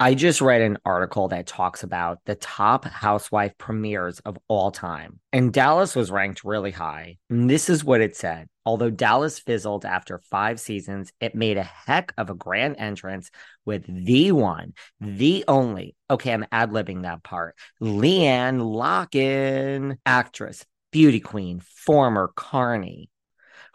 I just read an article that talks about the top housewife premieres of all time, and Dallas was ranked really high. And this is what it said. Although Dallas fizzled after five seasons, it made a heck of a grand entrance with the one, the only, okay, I'm ad libbing that part, LeeAnne Locken, actress, beauty queen, former carny.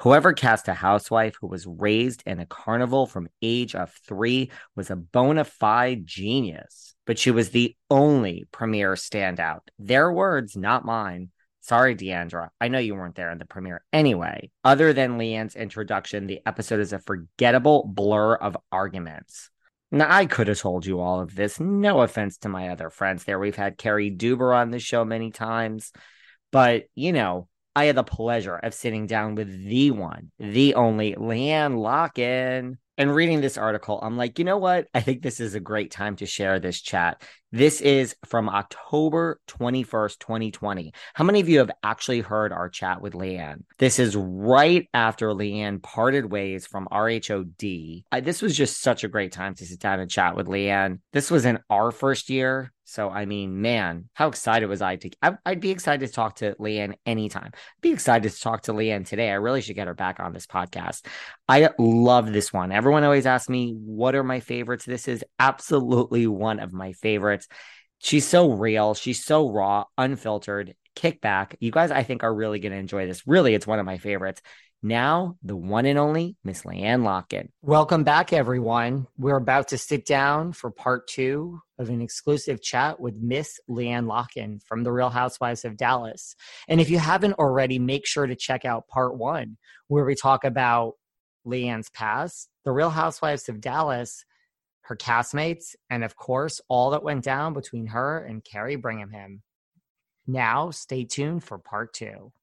Whoever cast a housewife who was raised in a carnival from age of three was a bona fide genius, but she was the only premiere standout. Their words, not mine. Sorry, D'Andra. I know you weren't there in the premiere anyway. Other than LeeAnne's introduction, the episode is a forgettable blur of arguments. Now, I could have told you all of this. No offense to my other friends there. We've had Cary Deuber on the show many times. But, you know, I had the pleasure of sitting down with the one, the only LeeAnne Locken. And reading this article, I'm like, you know what? I think this is a great time to share this chat. This is from October 21st, 2020. How many of you have actually heard our chat with LeeAnne? This is right after LeeAnne parted ways from RHOD. I, this was just such a great time to sit down and chat with LeeAnne. This was in our first year. So, I mean, man, how excited was I to? I, would be excited to talk to LeeAnne anytime. Be excited to talk to LeeAnne today. I really should get her back on this podcast. I love this one. Everyone always asks me, what are my favorites? This is absolutely one of my favorites. She's so real. She's so raw, unfiltered, kickback. You guys, I think, are really going to enjoy this. Really, it's one of my favorites. Now, the one and only Miss LeeAnne Locken. Welcome back, everyone. We're about to sit down for part two of an exclusive chat with Miss LeeAnne Locken from The Real Housewives of Dallas. And if you haven't already, make sure to check out part one, where we talk about LeeAnne's past, The Real Housewives of Dallas, her castmates, and of course, all that went down between her and Kary Brittingham. Now, stay tuned for part two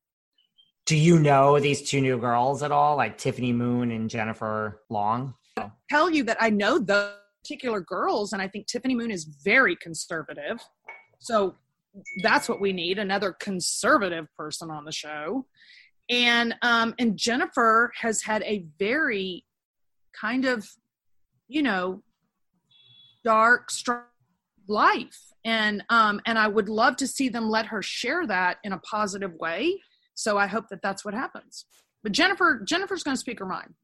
do you know these two new girls at all, like Tiffany Moon and Jennifer Long? I'll tell you that I know the particular girls, and I think Tiffany Moon is very conservative. So that's what we need another conservative person on the show. And um, and Jennifer has had a very kind of, you know, dark, strong life. And um, and I would love to see them let her share that in a positive way so I hope that that's what happens. But Jennifer, Jennifer's going to speak her mind.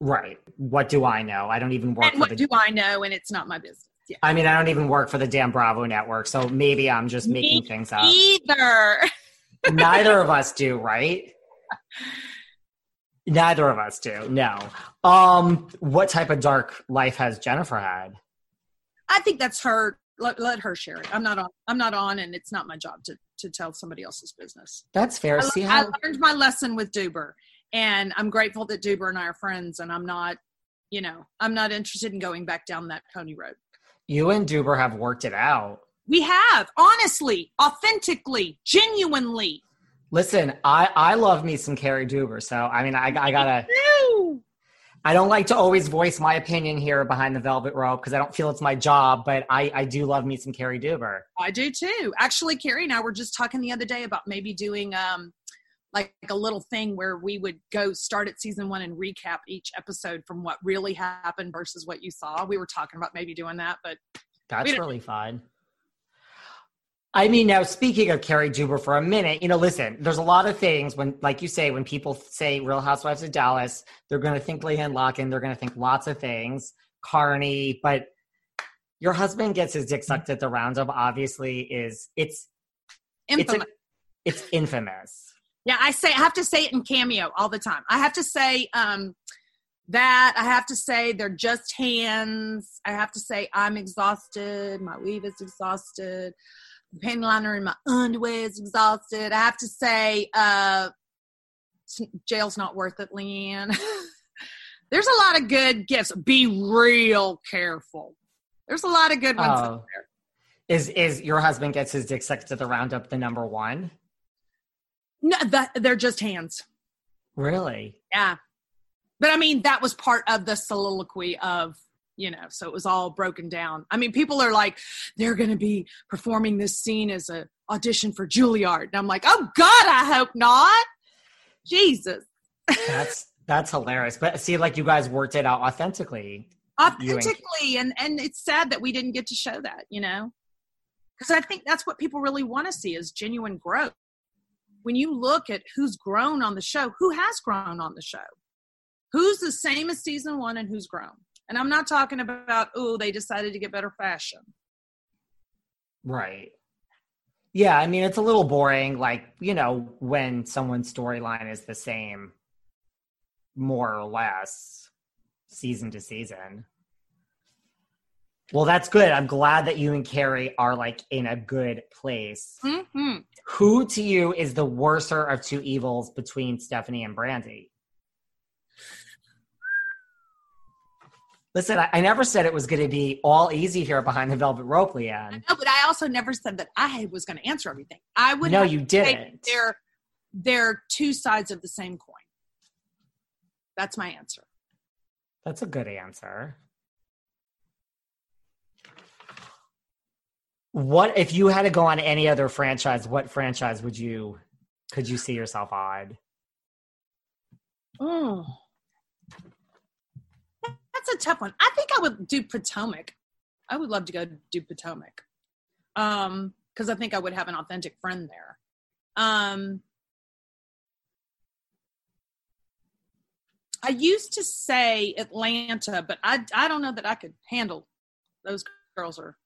Right. What do I know? I don't even work. And what the, do I know? And it's not my business. Yeah. I mean, I don't even work for the damn Bravo network, so maybe I'm just making things up. Either. Neither of us do, right? Neither of us do. No. Um, what type of dark life has Jennifer had? I think that's her. Let, let her share it. I'm not on. I'm not on, and it's not my job to to tell somebody else's business. That's fair. I, See how- I learned my lesson with Deuber, and I'm grateful that Deuber and I are friends. And I'm not, you know, I'm not interested in going back down that pony road. You and Deuber have worked it out. We have, honestly, authentically, genuinely. Listen, I I love me some Cary Deuber, so I mean, I I gotta. I don't like to always voice my opinion here behind the velvet rope because I don't feel it's my job, but I, I do love me some Cary Deuber. I do too. Actually, Cary and I were just talking the other day about maybe doing um like a little thing where we would go start at season one and recap each episode from what really happened versus what you saw. We were talking about maybe doing that, but that's really fun. I mean, now speaking of Cary Deuber for a minute, you know, listen, there's a lot of things when, like you say, when people say Real Housewives of Dallas, they're going to think LeeAnne Locken, they're going to think lots of things, Carny, but your husband gets his dick sucked at the roundup. Obviously, is it's infamous. It's, a, it's infamous. Yeah, I say I have to say it in cameo all the time. I have to say um that I have to say they're just hands. I have to say I'm exhausted. My weave is exhausted. Panty liner in my underwear is exhausted. I have to say uh jail's not worth it, LeeAnne. There's a lot of good gifts. Be real careful. There's a lot of good ones oh. out there. Is is your husband gets his dick sucked to the roundup the number one? No, that they're just hands. Really? Yeah. But I mean, that was part of the soliloquy of, you know, so it was all broken down. I mean, people are like, they're going to be performing this scene as a audition for Juilliard. And I'm like, oh God, I hope not. Jesus. That's that's hilarious. But see, like you guys worked it out authentically. Authentically, and and it's sad that we didn't get to show that, you know, because I think that's what people really want to see is genuine growth. When you look at who's grown on the show, who has grown on the show, who's the same as season one, and who's grown. And I'm not talking about oh they decided to get better fashion. Right. Yeah, I mean it's a little boring. Like you know when someone's storyline is the same more or less season to season. Well, that's good. I'm glad that you and Cary are like in a good place. Mm-hmm. Who to you is the worser of two evils between Stephanie and Brandi? Listen, I, I never said it was going to be all easy here behind the velvet rope, LeeAnne. No, but I also never said that I was going to answer everything. I would. No, you didn't. They're they're two sides of the same coin. That's my answer. That's a good answer. What if you had to go on any other franchise? What franchise would you could you see yourself on? Oh, that's a tough one. I think I would do Potomac. I would love to go do Potomac, um, because I think I would have an authentic friend there. Um, I used to say Atlanta, but I I don't know that I could handle those girls are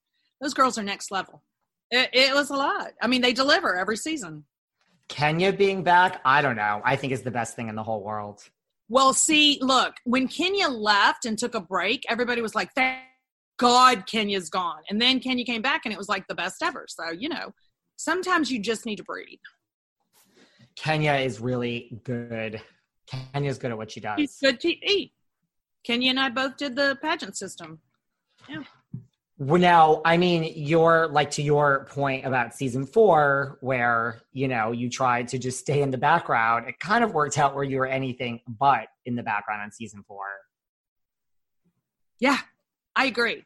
those girls are next level. It, it was a lot. I mean, they deliver every season. Kenya being back, I don't know. I think is the best thing in the whole world. Well, see, look, when Kenya left and took a break, everybody was like, "Thank God Kenya's gone," and then Kenya came back, and it was like the best ever. So you know, sometimes you just need to breathe. Kenya is really good Kenya's good at what she does. She's good to eat. Kenya and I both did the pageant system. Yeah. Well, now, I mean, you're like to your point about season four, where you know you tried to just stay in the background. It kind of worked out where you were anything but in the background on season four. Yeah, I agree.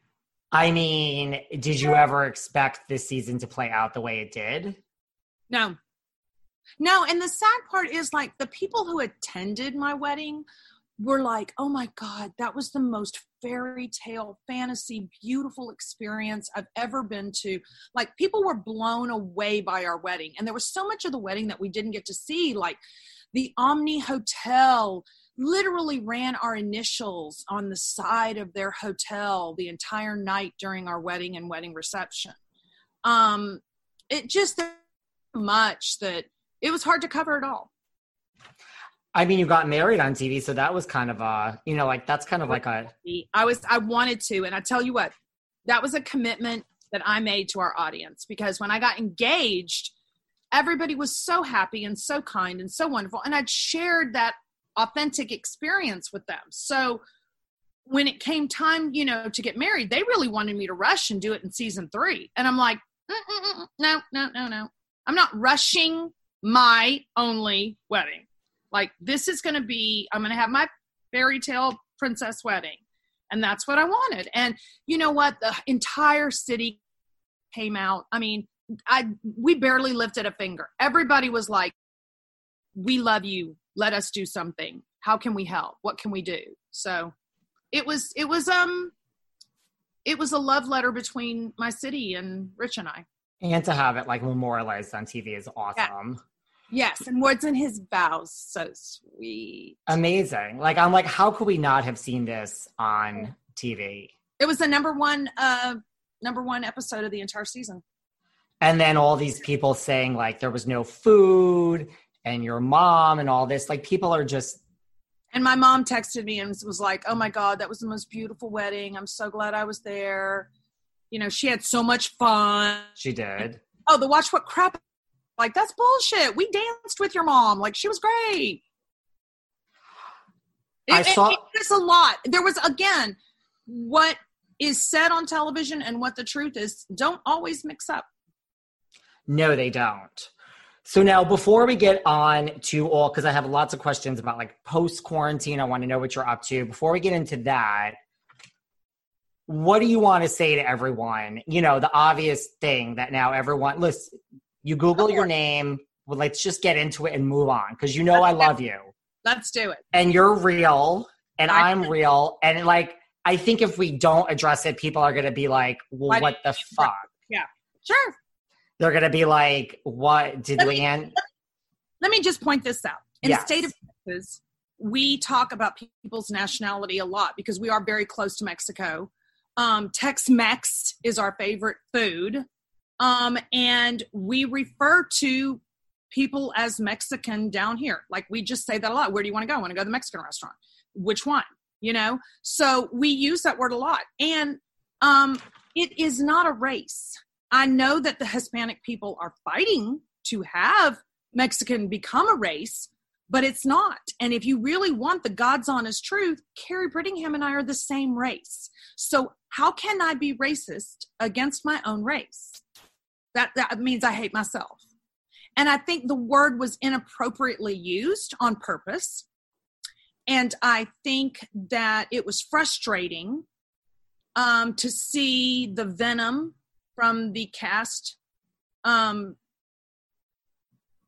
I mean, did you ever expect this season to play out the way it did? No, no, and the sad part is like the people who attended my wedding were like, oh my God, that was the most fairy tale, fantasy, beautiful experience I've ever been to. Like, people were blown away by our wedding. And there was so much of the wedding that we didn't get to see. Like, the Omni Hotel literally ran our initials on the side of their hotel the entire night during our wedding and wedding reception. Um, it just so much that it was hard to cover it all. I mean, you got married on TV, so that was kind of a, you know, like that's kind of like a. I was, I wanted to, and I tell you what, that was a commitment that I made to our audience because when I got engaged, everybody was so happy and so kind and so wonderful, and I'd shared that authentic experience with them. So when it came time, you know, to get married, they really wanted me to rush and do it in season three, and I'm like, mm, mm, mm, no, no, no, no, I'm not rushing my only wedding. Like this is going to be, I'm going to have my fairy tale princess wedding. And that's what I wanted. And you know what? The entire city came out. I mean, I we barely lifted a finger. Everybody was like, "We love you. Let us do something. How can we help? What can we do?" So, it was it was um it was a love letter between my city and Rich and I. And to have it like memorialized on TV is awesome. Yeah. Yes, and words in his vows, so sweet. Amazing. Like I'm like, how could we not have seen this on TV? It was the number one uh number one episode of the entire season. And then all these people saying like there was no food and your mom and all this. Like people are just and my mom texted me and was like, "Oh my god, that was the most beautiful wedding. I'm so glad I was there." You know, she had so much fun. She did. Oh, the watch what crap. Like that's bullshit. We danced with your mom. Like she was great. I saw- it, it's a lot. There was again what is said on television and what the truth is. Don't always mix up. No, they don't. So now, before we get on to all, because I have lots of questions about like post quarantine, I want to know what you're up to. Before we get into that, what do you want to say to everyone? You know, the obvious thing that now everyone, listen, you Google your name. Well, let's just get into it and move on because you know I love you Let's do it. and you're real and I- I'm real. And like, I think if we don't address it, people are going to be like, well, Why what the fuck? Yeah. Sure. They're going to be like, what did Let me- Let me just point this out. In Yes. the state of Texas, we talk about people's nationality a lot because we are very close to Mexico. Um, Tex-Mex is our favorite food, um, and we refer to people as Mexican down here. Like we just say that a lot. Where do you want to go? I want to go to the Mexican restaurant. Which one? You know. So we use that word a lot, and um, it is not a race. I know that the Hispanic people are fighting to have Mexican become a race, but it's not. And if you really want the God's honest truth, Kary Brittingham and I are the same race. So how can I be racist against my own race? That that means I hate myself. And I think the word was inappropriately used on purpose. And I think that it was frustrating um, to see the venom from the cast um,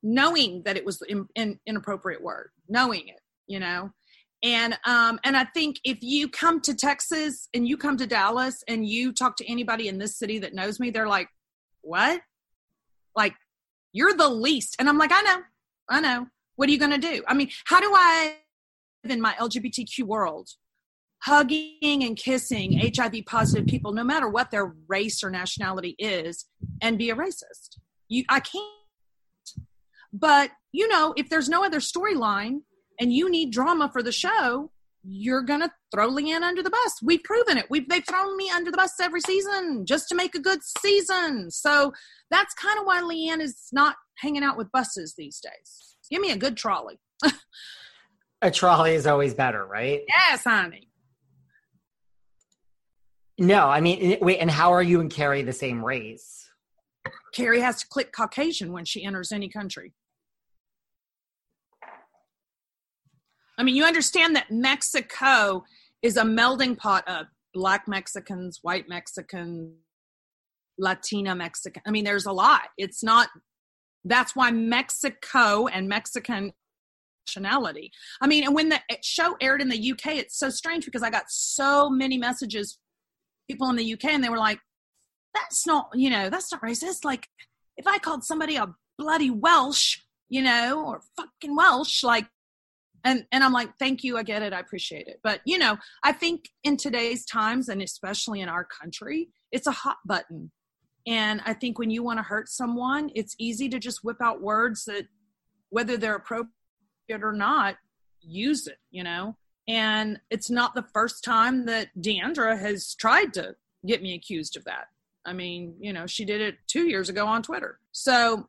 knowing that it was an in, inappropriate word knowing it you know and um and i think if you come to texas and you come to dallas and you talk to anybody in this city that knows me they're like what? Like you're the least. And i'm like i know i know. What are you going to do? I mean how do i live in my lgbtq world? Hugging and kissing hiv positive people no matter what their race or nationality is and be a racist. You i can't. But you know, if there's no other storyline and you need drama for the show, you're gonna throw LeeAnne under the bus. We've proven it. We've they've thrown me under the bus every season just to make a good season. So that's kind of why LeeAnne is not hanging out with buses these days. Give me a good trolley. A trolley is always better, right? Yes, honey. No, I mean, eh, wait, and how are you and Kary the same race? Kary has to click Caucasian when she enters any country. I mean, you understand that Mexico is a melding pot of black Mexicans, white Mexicans, Latina Mexican. I mean, there's a lot. It's not, that's why Mexico and Mexican nationality. I mean, and when the show aired in the UK, it's so strange because I got so many messages, people in the UK, and they were like, that's not, you know, that's not racist. Like, if I called somebody a bloody Welsh, you know, or fucking Welsh, like, and and I'm like, thank you, I get it, I appreciate it. But you know, I think in today's times, and especially in our country, it's a hot button. And I think when you want to hurt someone, it's easy to just whip out words that, whether they're appropriate or not, use it. You know, and it's not the first time that D'Andra has tried to get me accused of that. I mean, you know, she did it two years ago on Twitter. So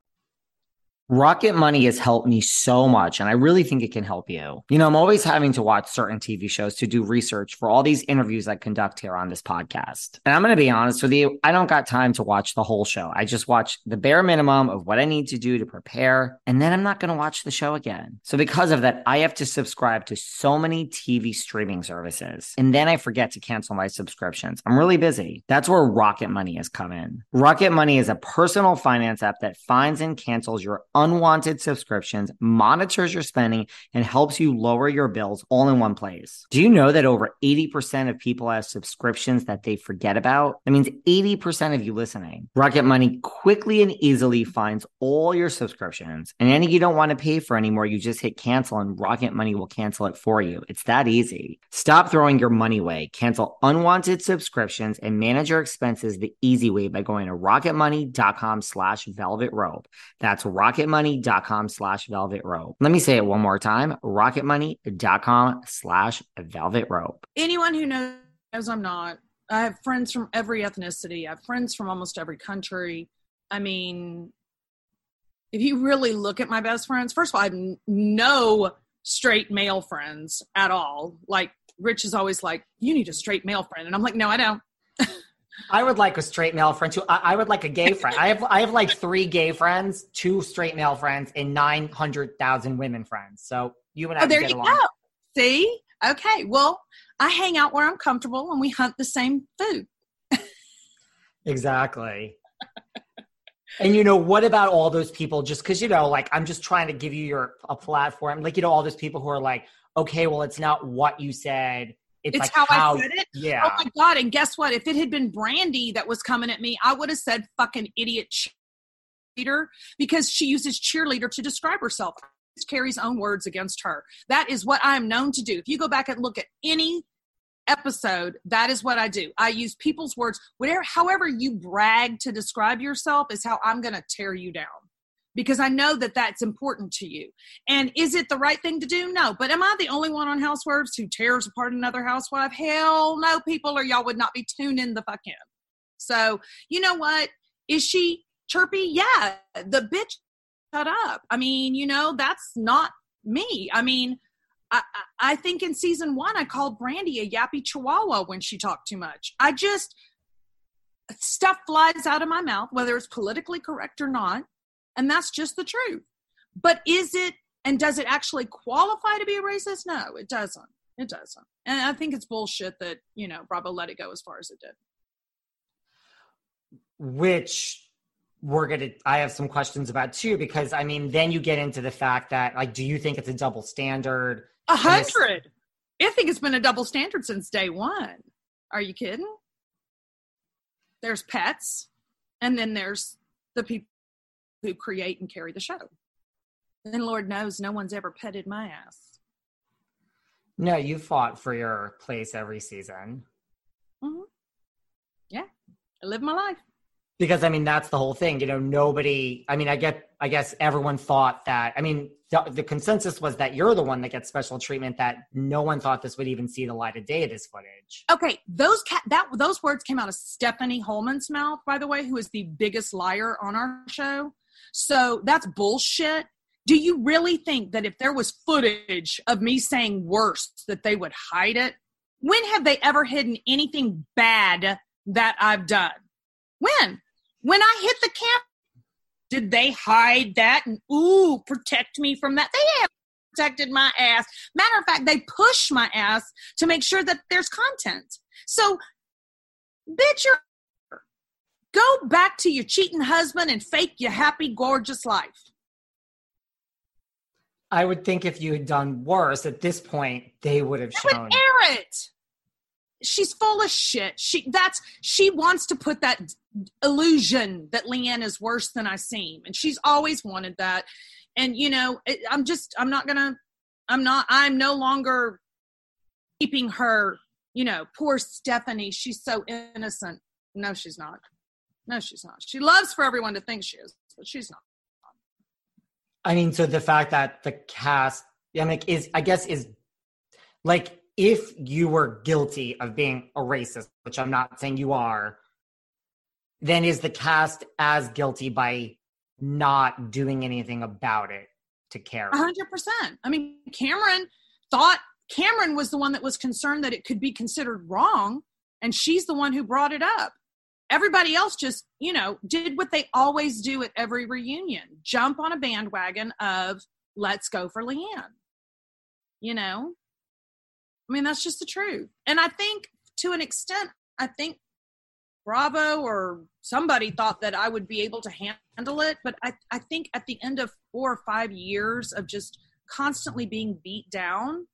Rocket Money has helped me so much, and I really think it can help you. You know, I'm always having to watch certain TV shows to do research for all these interviews I conduct here on this podcast. And I'm going to be honest with you, I don't got time to watch the whole show. I just watch the bare minimum of what I need to do to prepare, and then I'm not going to watch the show again. So, because of that, I have to subscribe to so many TV streaming services, and then I forget to cancel my subscriptions. I'm really busy. That's where Rocket Money has come in. Rocket Money is a personal finance app that finds and cancels your unwanted subscriptions, monitors your spending, and helps you lower your bills all in one place. Do you know that over 80% of people have subscriptions that they forget about? That means 80% of you listening. Rocket Money quickly and easily finds all your subscriptions and any you don't want to pay for anymore, you just hit cancel and Rocket Money will cancel it for you. It's that easy. Stop throwing your money away. Cancel unwanted subscriptions and manage your expenses the easy way by going to rocketmoney.com slash velvet. That's rocket rocketmoney.com slash velvet rope. Let me say it one more time rocketmoney.com slash velvet rope. Anyone who knows I'm not, I have friends from every ethnicity, I have friends from almost every country. I mean, if you really look at my best friends, first of all, I have no straight male friends at all. Like, Rich is always like, You need a straight male friend. And I'm like, No, I don't. I would like a straight male friend too. I, I, would like a gay friend. I have I have like three gay friends, two straight male friends, and nine hundred thousand women friends. So you and I. Oh, there you along. go. See, okay. Well, I hang out where I'm comfortable, and we hunt the same food. exactly. and you know what about all those people? Just because you know, like I'm just trying to give you your a platform. Like you know, all those people who are like, okay, well, it's not what you said it's, it's like how, how, I said it. Oh yeah. Oh my god! And guess what? If it had been Brandi that was coming at me, I would have said "fucking idiot cheerleader" because she uses cheerleader to describe herself. It's Kary's own words against her. That is what I am known to do. If you go back and look at any episode, that is what I do. I use people's words. Whatever, however you brag to describe yourself, is how I'm going to tear you down because I know that that's important to you. And is it the right thing to do? No. But am I the only one on Housewives who tears apart another housewife? Hell no, people, or y'all would not be tuning the fuck in. So, you know what? Is she chirpy? Yeah. The bitch shut up. I mean, you know, that's not me. I mean, I, I think in season one, I called Brandi a yappy chihuahua when she talked too much. I just, stuff flies out of my mouth, whether it's politically correct or not and that's just the truth. But is it and does it actually qualify to be a racist? No, it doesn't. It doesn't. And I think it's bullshit that, you know, Bravo let it go as far as it did. Which we're going to, I have some questions about too, because I mean, then you get into the fact that, like, do you think it's a double standard? A hundred. I think it's been a double standard since day one. Are you kidding? There's pets, and then there's the people who create and carry the show. And Lord knows no one's ever petted my ass. No, you fought for your place every season. Mm-hmm. Yeah, I live my life because i mean that's the whole thing you know nobody i mean i get i guess everyone thought that i mean the, the, consensus was that you're the one that gets special treatment that no one thought this would even see the light of day at this footage okay those ca- that those words came out of stephanie hollman's mouth by the way who is the biggest liar on our show so that's bullshit do you really think that if there was footage of me saying worse that they would hide it when have they ever hidden anything bad that i've done when when I hit the camp, did they hide that and ooh, protect me from that? They have protected my ass. Matter of fact, they push my ass to make sure that there's content. So, bitch, you're go back to your cheating husband and fake your happy, gorgeous life. I would think if you had done worse at this point, they would have they shown. Would air it. she's full of shit. She that's she wants to put that illusion that LeeAnne is worse than I seem, and she's always wanted that. And you know, it, I'm just I'm not gonna I'm not I'm no longer keeping her. You know, poor Stephanie. She's so innocent. No, she's not. No, she's not. She loves for everyone to think she is, but she's not. I mean, so the fact that the cast, I mean, is I guess is like if you were guilty of being a racist, which I'm not saying you are, then is the cast as guilty by not doing anything about it to care? Hundred percent. I mean, Kameron thought Kameron was the one that was concerned that it could be considered wrong, and she's the one who brought it up. Everybody else just, you know, did what they always do at every reunion jump on a bandwagon of let's go for LeeAnne. You know, I mean, that's just the truth. And I think to an extent, I think Bravo or somebody thought that I would be able to handle it. But I, I think at the end of four or five years of just constantly being beat down,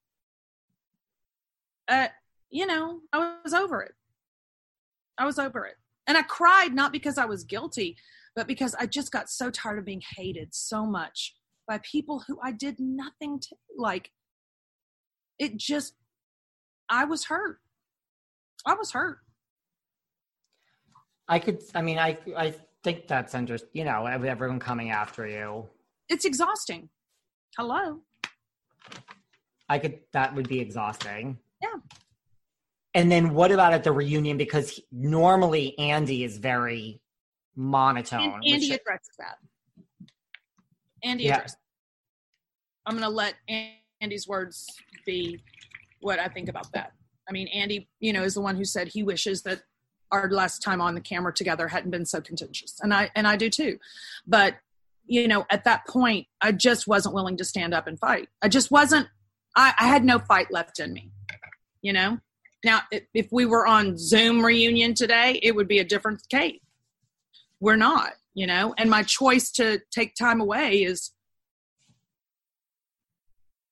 uh, you know, I was over it. I was over it. And I cried not because I was guilty, but because I just got so tired of being hated so much by people who I did nothing to. Like, it just I was hurt. I was hurt. I could. I mean, I I think that's under. You know, everyone coming after you. It's exhausting. Hello. I could. That would be exhausting. Yeah. And then what about at the reunion? Because normally Andy is very monotone. And Andy which, addresses that. Andy yeah. addresses. I'm going to let Andy's words be what I think about that. I mean, Andy, you know, is the one who said he wishes that our last time on the camera together hadn't been so contentious, and I and I do too. But you know, at that point, I just wasn't willing to stand up and fight. I just wasn't. I, I had no fight left in me. You know. Now, if we were on Zoom reunion today, it would be a different case. We're not, you know, and my choice to take time away is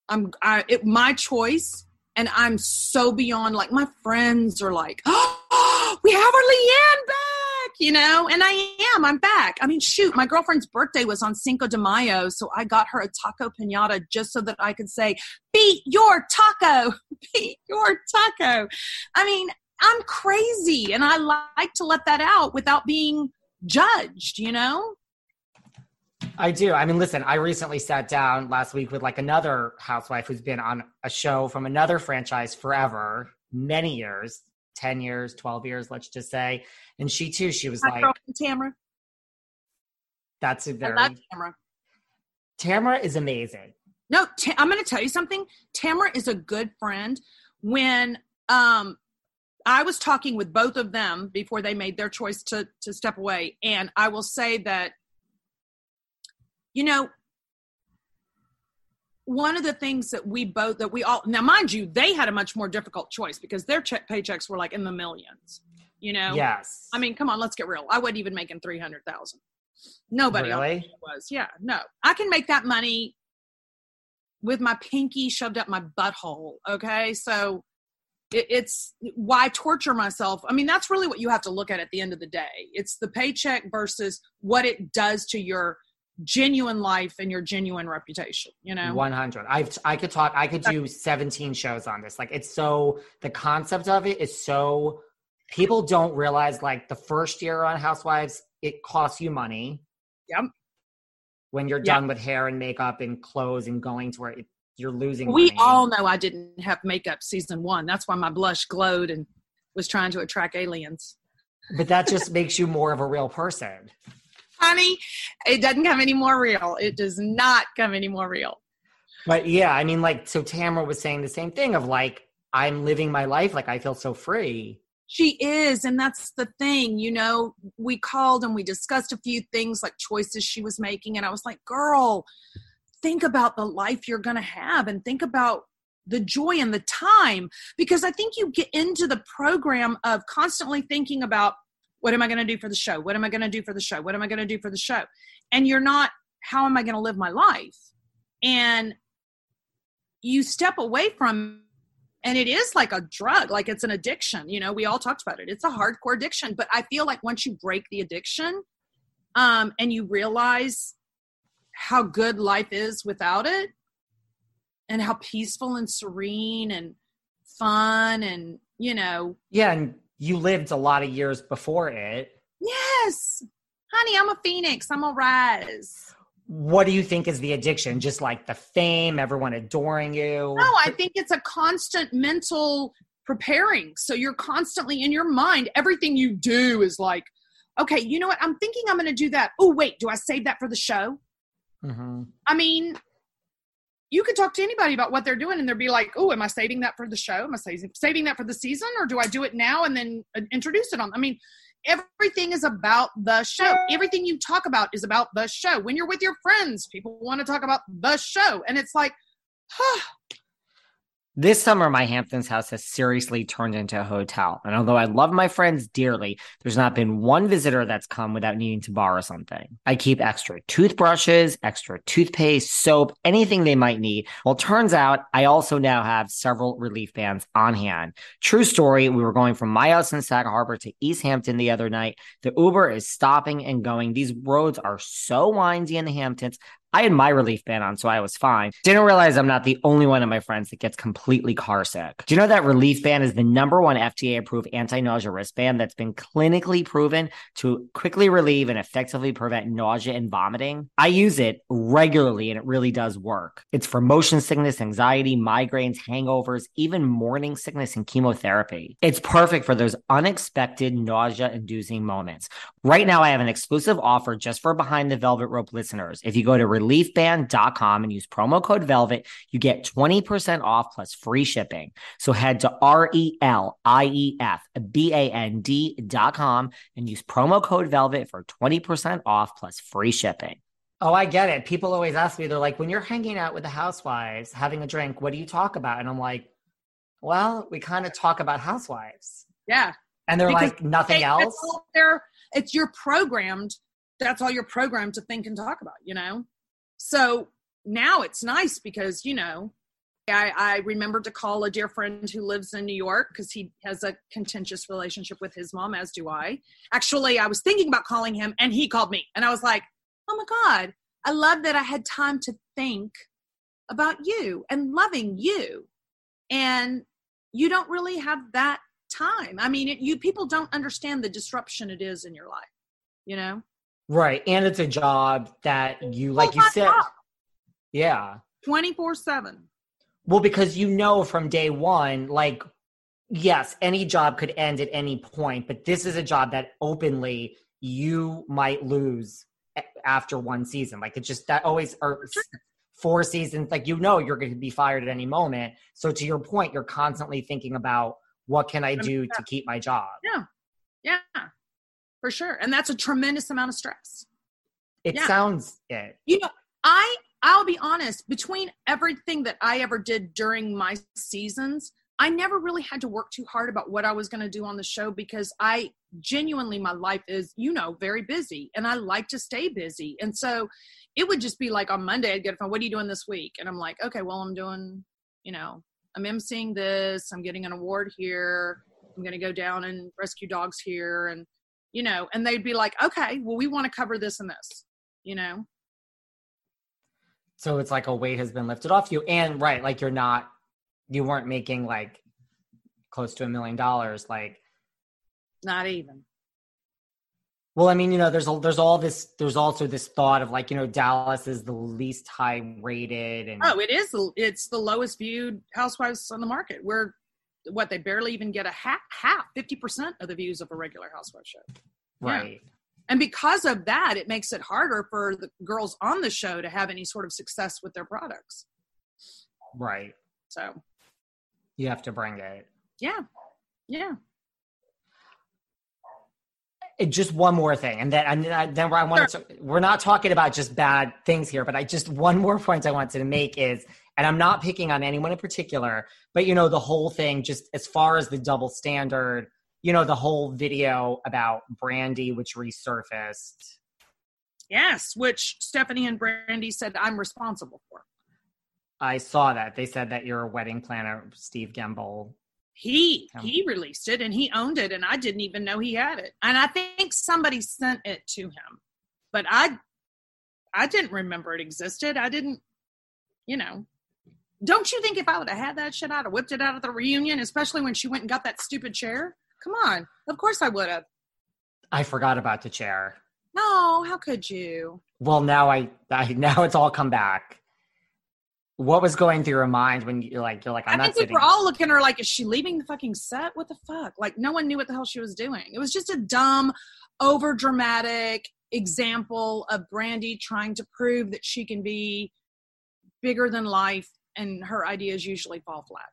I'm I it, my choice and I'm so beyond like my friends are like, oh, we have our LeeAnne back, you know, and I am, I'm back. I mean, shoot, my girlfriend's birthday was on Cinco de Mayo, so I got her a taco pinata just so that I could say, beat your taco, beat your taco. I mean, I'm crazy and I like to let that out without being judged, you know? I do. I mean, listen, I recently sat down last week with like another housewife who's been on a show from another franchise forever, many years, 10 years, 12 years, let's just say. And she too, she was like, Tamra. That's a very. I love Tamra. Tamra is amazing. No, i I'm going to tell you something. Tamra is a good friend. When um, I was talking with both of them before they made their choice to to step away, and I will say that you know, one of the things that we both that we all now mind you they had a much more difficult choice because their check paychecks were like in the millions you know? Yes. I mean come on let's get real. I wasn't even making 300000 nobody really? was. Yeah no. I can make that money with my pinky shoved up my butthole okay? So it, it's why torture myself? I mean that's really what you have to look at at the end of the day. It's the paycheck versus what it does to your genuine life and your genuine reputation you know? 100 i've i could talk i could do 17 shows on this. Like it's so the concept of it is so people don't realize like the first year on housewives it costs you money. Yep. When you're done with hair and makeup and clothes and going to where it, you're losing we money. all know i didn't have makeup season one. That's why my blush glowed and was trying to attract aliens. But that just makes you more of a real person honey, it doesn't come any more real. It does not come any more real. But yeah, I mean, like, so Tamra was saying the same thing of like, I'm living my life like I feel so free. She is, and that's the thing, you know. We called and we discussed a few things like choices she was making, and I was like, girl, think about the life you're gonna have and think about the joy and the time because I think you get into the program of constantly thinking about what am I going to do for the show? What am I going to do for the show? What am I going to do for the show? And you're not, how am I going to live my life? And you step away from and it is like a drug like it's an addiction you know we all talked about it it's a hardcore addiction but i feel like once you break the addiction um and you realize how good life is without it and how peaceful and serene and fun and you know yeah and you lived a lot of years before it. Yes. Honey i'm a phoenix. I'm a rise. What do you think is the addiction? Just like the fame everyone adoring you? No i think it's a constant mental preparing. So you're constantly in your mind. Everything you do is like okay you know what? I'm thinking i'm going to do that. Oh wait do i save that for the show? Mm-hmm. i mean you could talk to anybody about what they're doing and they'd be like, oh, am I saving that for the show? Am I saving, saving that for the season or do I do it now and then uh, introduce it on? I mean, everything is about the show. Everything you talk about is about the show. When you're with your friends, people want to talk about the show. And it's like, huh, this summer, my Hamptons house has seriously turned into a hotel. And although I love my friends dearly, there's not been one visitor that's come without needing to borrow something. I keep extra toothbrushes, extra toothpaste, soap, anything they might need. Well, turns out I also now have several relief bands on hand. True story. We were going from my house in Sag Harbor to East Hampton the other night. The Uber is stopping and going. These roads are so windy in the Hamptons. I had my relief band on, so I was fine. Didn't realize I'm not the only one of my friends that gets completely car sick. Do you know that relief band is the number one FDA approved anti nausea wristband that's been clinically proven to quickly relieve and effectively prevent nausea and vomiting? I use it regularly and it really does work. It's for motion sickness, anxiety, migraines, hangovers, even morning sickness and chemotherapy. It's perfect for those unexpected nausea inducing moments. Right now, I have an exclusive offer just for Behind the Velvet Rope listeners. If you go to reliefband.com and use promo code VELVET, you get 20% off plus free shipping. So head to R E L I E F B A N D.com and use promo code VELVET for 20% off plus free shipping. Oh, I get it. People always ask me, they're like, when you're hanging out with the housewives, having a drink, what do you talk about? And I'm like, well, we kind of talk about housewives. Yeah. And they're because like, nothing else? They're, it's you're programmed. That's all you're programmed to think and talk about, you know? So now it's nice because, you know, I, I remembered to call a dear friend who lives in New York because he has a contentious relationship with his mom, as do I. Actually, I was thinking about calling him and he called me. And I was like, oh my God, I love that I had time to think about you and loving you. And you don't really have that time. I mean, it, you people don't understand the disruption it is in your life, you know? Right. And it's a job that you, like you said, yeah. 24 7. Well, because you know from day one, like, yes, any job could end at any point, but this is a job that openly you might lose after one season. Like, it's just that always, or four seasons, like, you know, you're going to be fired at any moment. So, to your point, you're constantly thinking about what can I do to keep my job? Yeah. Yeah for sure. And that's a tremendous amount of stress. It yeah. sounds it. You know i i'll be honest between everything that i ever did during my seasons i never really had to work too hard about what i was going to do on the show because i genuinely my life is you know very busy and i like to stay busy. And so it would just be like on monday i'd get a phone what are you doing this week? And i'm like okay well i'm doing you know i'm emceeing this. I'm getting an award here. I'm going to go down and rescue dogs here. And you know, and they'd be like, okay, well, we want to cover this and this, you know? So it's like a weight has been lifted off you. And right, like you're not, you weren't making like close to a million dollars, like not even. Well, I mean, you know, there's a, there's all this. There's also this thought of like, you know, Dallas is the least high rated, and oh, it is. It's the lowest viewed Housewives on the market. We're what they barely even get a half half 50% of the views of a regular housewife show. Right. Yeah. and because of that it makes it harder for the girls on the show to have any sort of success with their products. Right. So. You have to bring it. Yeah. Yeah. Just one more thing, and then and then I wanted sure. to. We're not talking about just bad things here, but I just one more point I wanted to make is and I'm not picking on anyone in particular, but you know, the whole thing, just as far as the double standard, you know, the whole video about Brandi, which resurfaced. Yes, which Stephanie and Brandi said I'm responsible for. I saw that. They said that you're a wedding planner, Steve Kemble. He he um, released it and he owned it and I didn't even know he had it. And I think somebody sent it to him. But I I didn't remember it existed. I didn't you know. Don't you think if I would have had that shit, I'd have whipped it out at the reunion, especially when she went and got that stupid chair? Come on. Of course I would have. I forgot about the chair. No, how could you? Well, now I, I now it's all come back. What was going through your mind when you're like, you're like, I'm I not think we were all looking at her like, is she leaving the fucking set? What the fuck? Like, no one knew what the hell she was doing. It was just a dumb, over dramatic example of Brandi trying to prove that she can be bigger than life, and her ideas usually fall flat.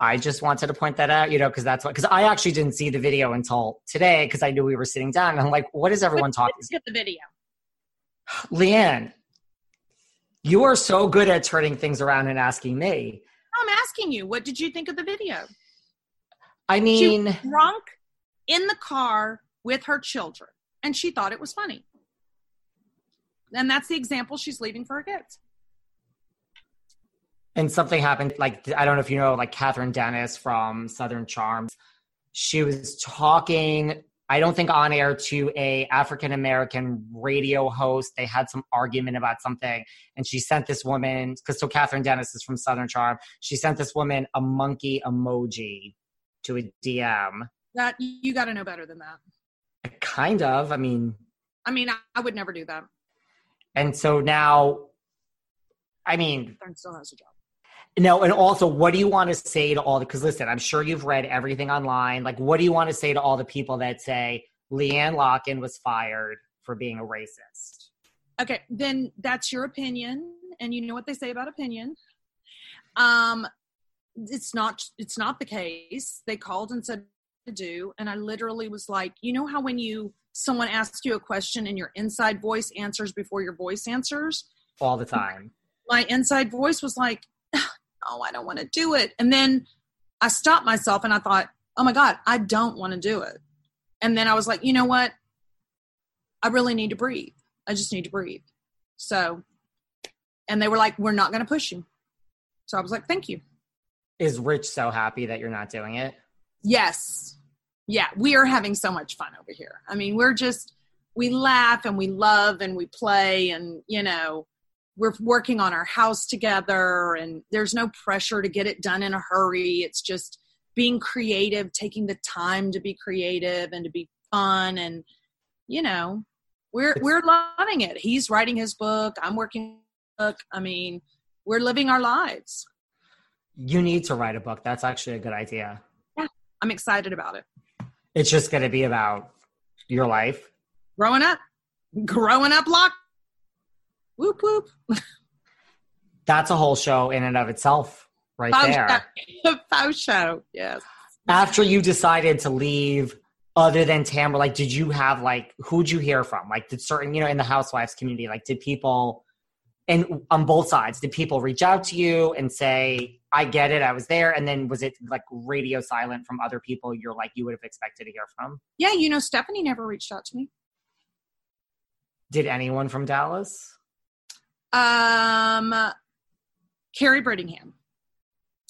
I just wanted to point that out, you know, because that's what, because I actually didn't see the video until today because I knew we were sitting down. And I'm like, what is everyone talking? Let's get the video. LeeAnne, you are so good at turning things around and asking me. I'm asking you, what did you think of the video? I mean, drunk in the car with her children, and she thought it was funny. And that's the example she's leaving for her kids. And something happened like i don't know if you know like Kathryn Dennis from southern charms she was talking i don't think on air to a african american radio host they had some argument about something and she sent this woman because so Kathryn Dennis is from southern charm she sent this woman a monkey emoji to a dm That you got to know better than that. kind of i mean I mean, I, I would never do that. and so now i mean still has a job. No, and also, what do you want to say to all the? Because listen, I'm sure you've read everything online. Like, what do you want to say to all the people that say LeeAnne Locken was fired for being a racist? Okay, then that's your opinion, and you know what they say about opinion. Um, it's not. It's not the case. They called and said to do, and I literally was like, you know how when you someone asks you a question and your inside voice answers before your voice answers. All the time. My inside voice was like, oh, I don't want to do it, and then I stopped myself and I thought, oh my god, I don't want to do it, and then I was like, you know what? I really need to breathe. I just need to breathe. So, and they were like, we're not going to push you. So I was like, thank you. Is Rich so happy that you're not doing it? Yes. Yeah, we are having so much fun over here. I mean, we're just, we laugh and we love and we play and, you know, we're working on our house together and there's no pressure to get it done in a hurry. It's just being creative, taking the time to be creative and to be fun and, you know, we're we're loving it. He's writing his book, I'm working book. I mean, we're living our lives. You need to write a book. That's actually a good idea. yeah I'm excited about it. It's just going to be about your life. growing up, growing up locked. Whoop whoop. That's a whole show in and of itself, right there. show. Show. Yes. After you decided to leave, other than Tamra, like, did you have like who'd you hear from? Like, did certain you know in the housewives community, like, did people and on both sides, did people reach out to you and say, "I get it, I was there," and then was it like radio silent from other people you're like you would have expected to hear from? Yeah, you know, Stephanie never reached out to me. Did anyone from Dallas? Um, Kary Brittingham.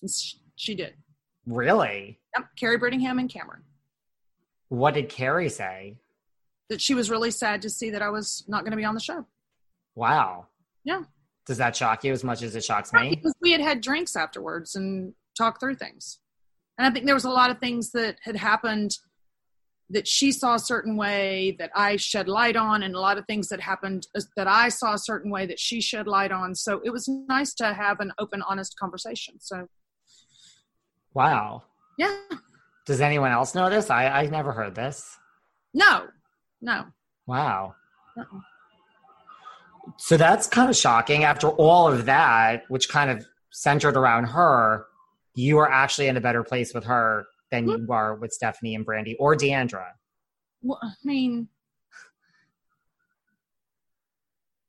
She, she did. Really? Yep, Kary Brittingham and Kameron. What did Kary say? That she was really sad to see that I was not going to be on the show. Wow. Yeah. Does that shock you as much as it shocks me? Because we had had drinks afterwards and talked through things. And I think there was a lot of things that had happened that she saw a certain way that I shed light on, and a lot of things that happened uh, that I saw a certain way that she shed light on. So it was nice to have an open, honest conversation. So, Wow. yeah, Does anyone else know this? I I never heard this. no, no. Wow. Uh-uh. So that's kind of shocking. After all of that, which kind of centered around her, you are actually in a better place with her than you are with Stephanie and Brandi or D'Andra. Well, I mean,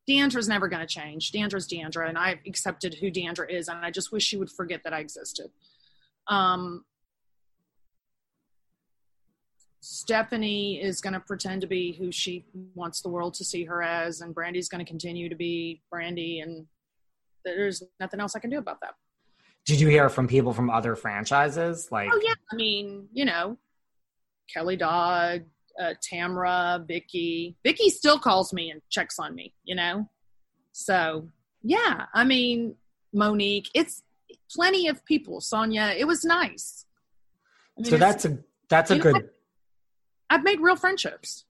D'Andra's never going to change. D'Andra's D'Andra, and I've accepted who D'Andra is, and I just wish she would forget that I existed. Um, Stephanie is going to pretend to be who she wants the world to see her as, and Brandi's going to continue to be Brandi, and there's nothing else I can do about that. Did you hear from people from other franchises? Like, oh yeah, I mean, you know, Kelly Dodd, uh, Tamra, Vicki. Vicki still calls me and checks on me. You know, so yeah, I mean, Monique. It's plenty of people. Sonja. It was nice. I mean, so that's a that's a good. Know, I've made real friendships.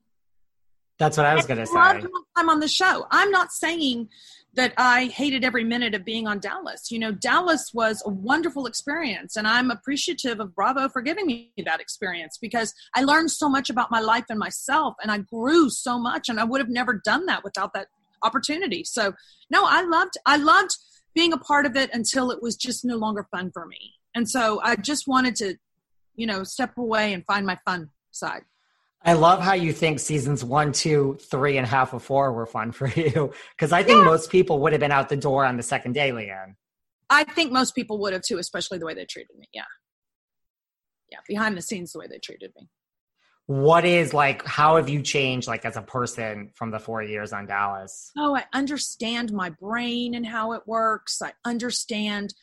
That's what I was going to say. I'm on the show. I'm not saying that I hated every minute of being on Dallas. You know, Dallas was a wonderful experience, and I'm appreciative of Bravo for giving me that experience because I learned so much about my life and myself, and I grew so much, and I would have never done that without that opportunity. So, no, I loved, I loved being a part of it until it was just no longer fun for me, and so I just wanted to, you know, step away and find my fun side. I love how you think seasons one, two, three, and half of four were fun for you. Because I think yeah. most people would have been out the door on the second day, LeeAnne. I think most people would have too, especially the way they treated me. Yeah. Yeah. Behind the scenes, the way they treated me. What is like, how have you changed, like, as a person from the four years on Dallas? Oh, I understand my brain and how it works. I understand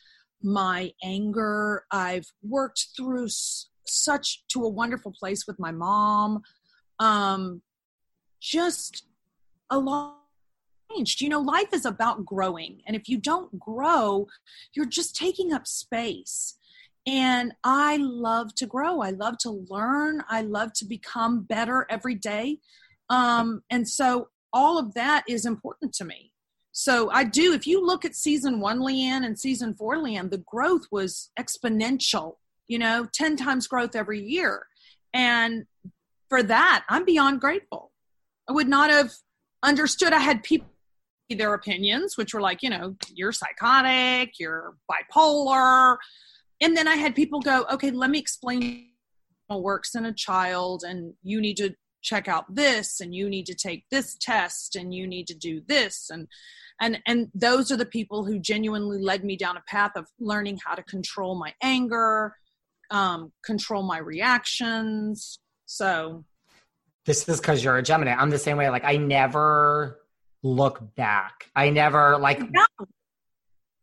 my anger. I've worked through such to a wonderful place with my mom. Um, just a lot changed. You know, life is about growing. And if you don't grow, you're just taking up space. And I love to grow. I love to learn. I love to become better every day. Um, and so all of that is important to me. So I do, if you look at season one, LeeAnne, and season four, LeeAnne, the growth was exponential you know 10 times growth every year. And for that i'm beyond grateful. I would not have understood i had people their opinions which were like you know you're psychotic you're bipolar. And then i had people go okay let me explain works in a child and you need to check out this and you need to take this test and you need to do this. And and and those are the people who genuinely led me down a path of learning how to control my anger um, control my reactions. So this is because you're a Gemini. I'm the same way. Like I never look back. I never like no.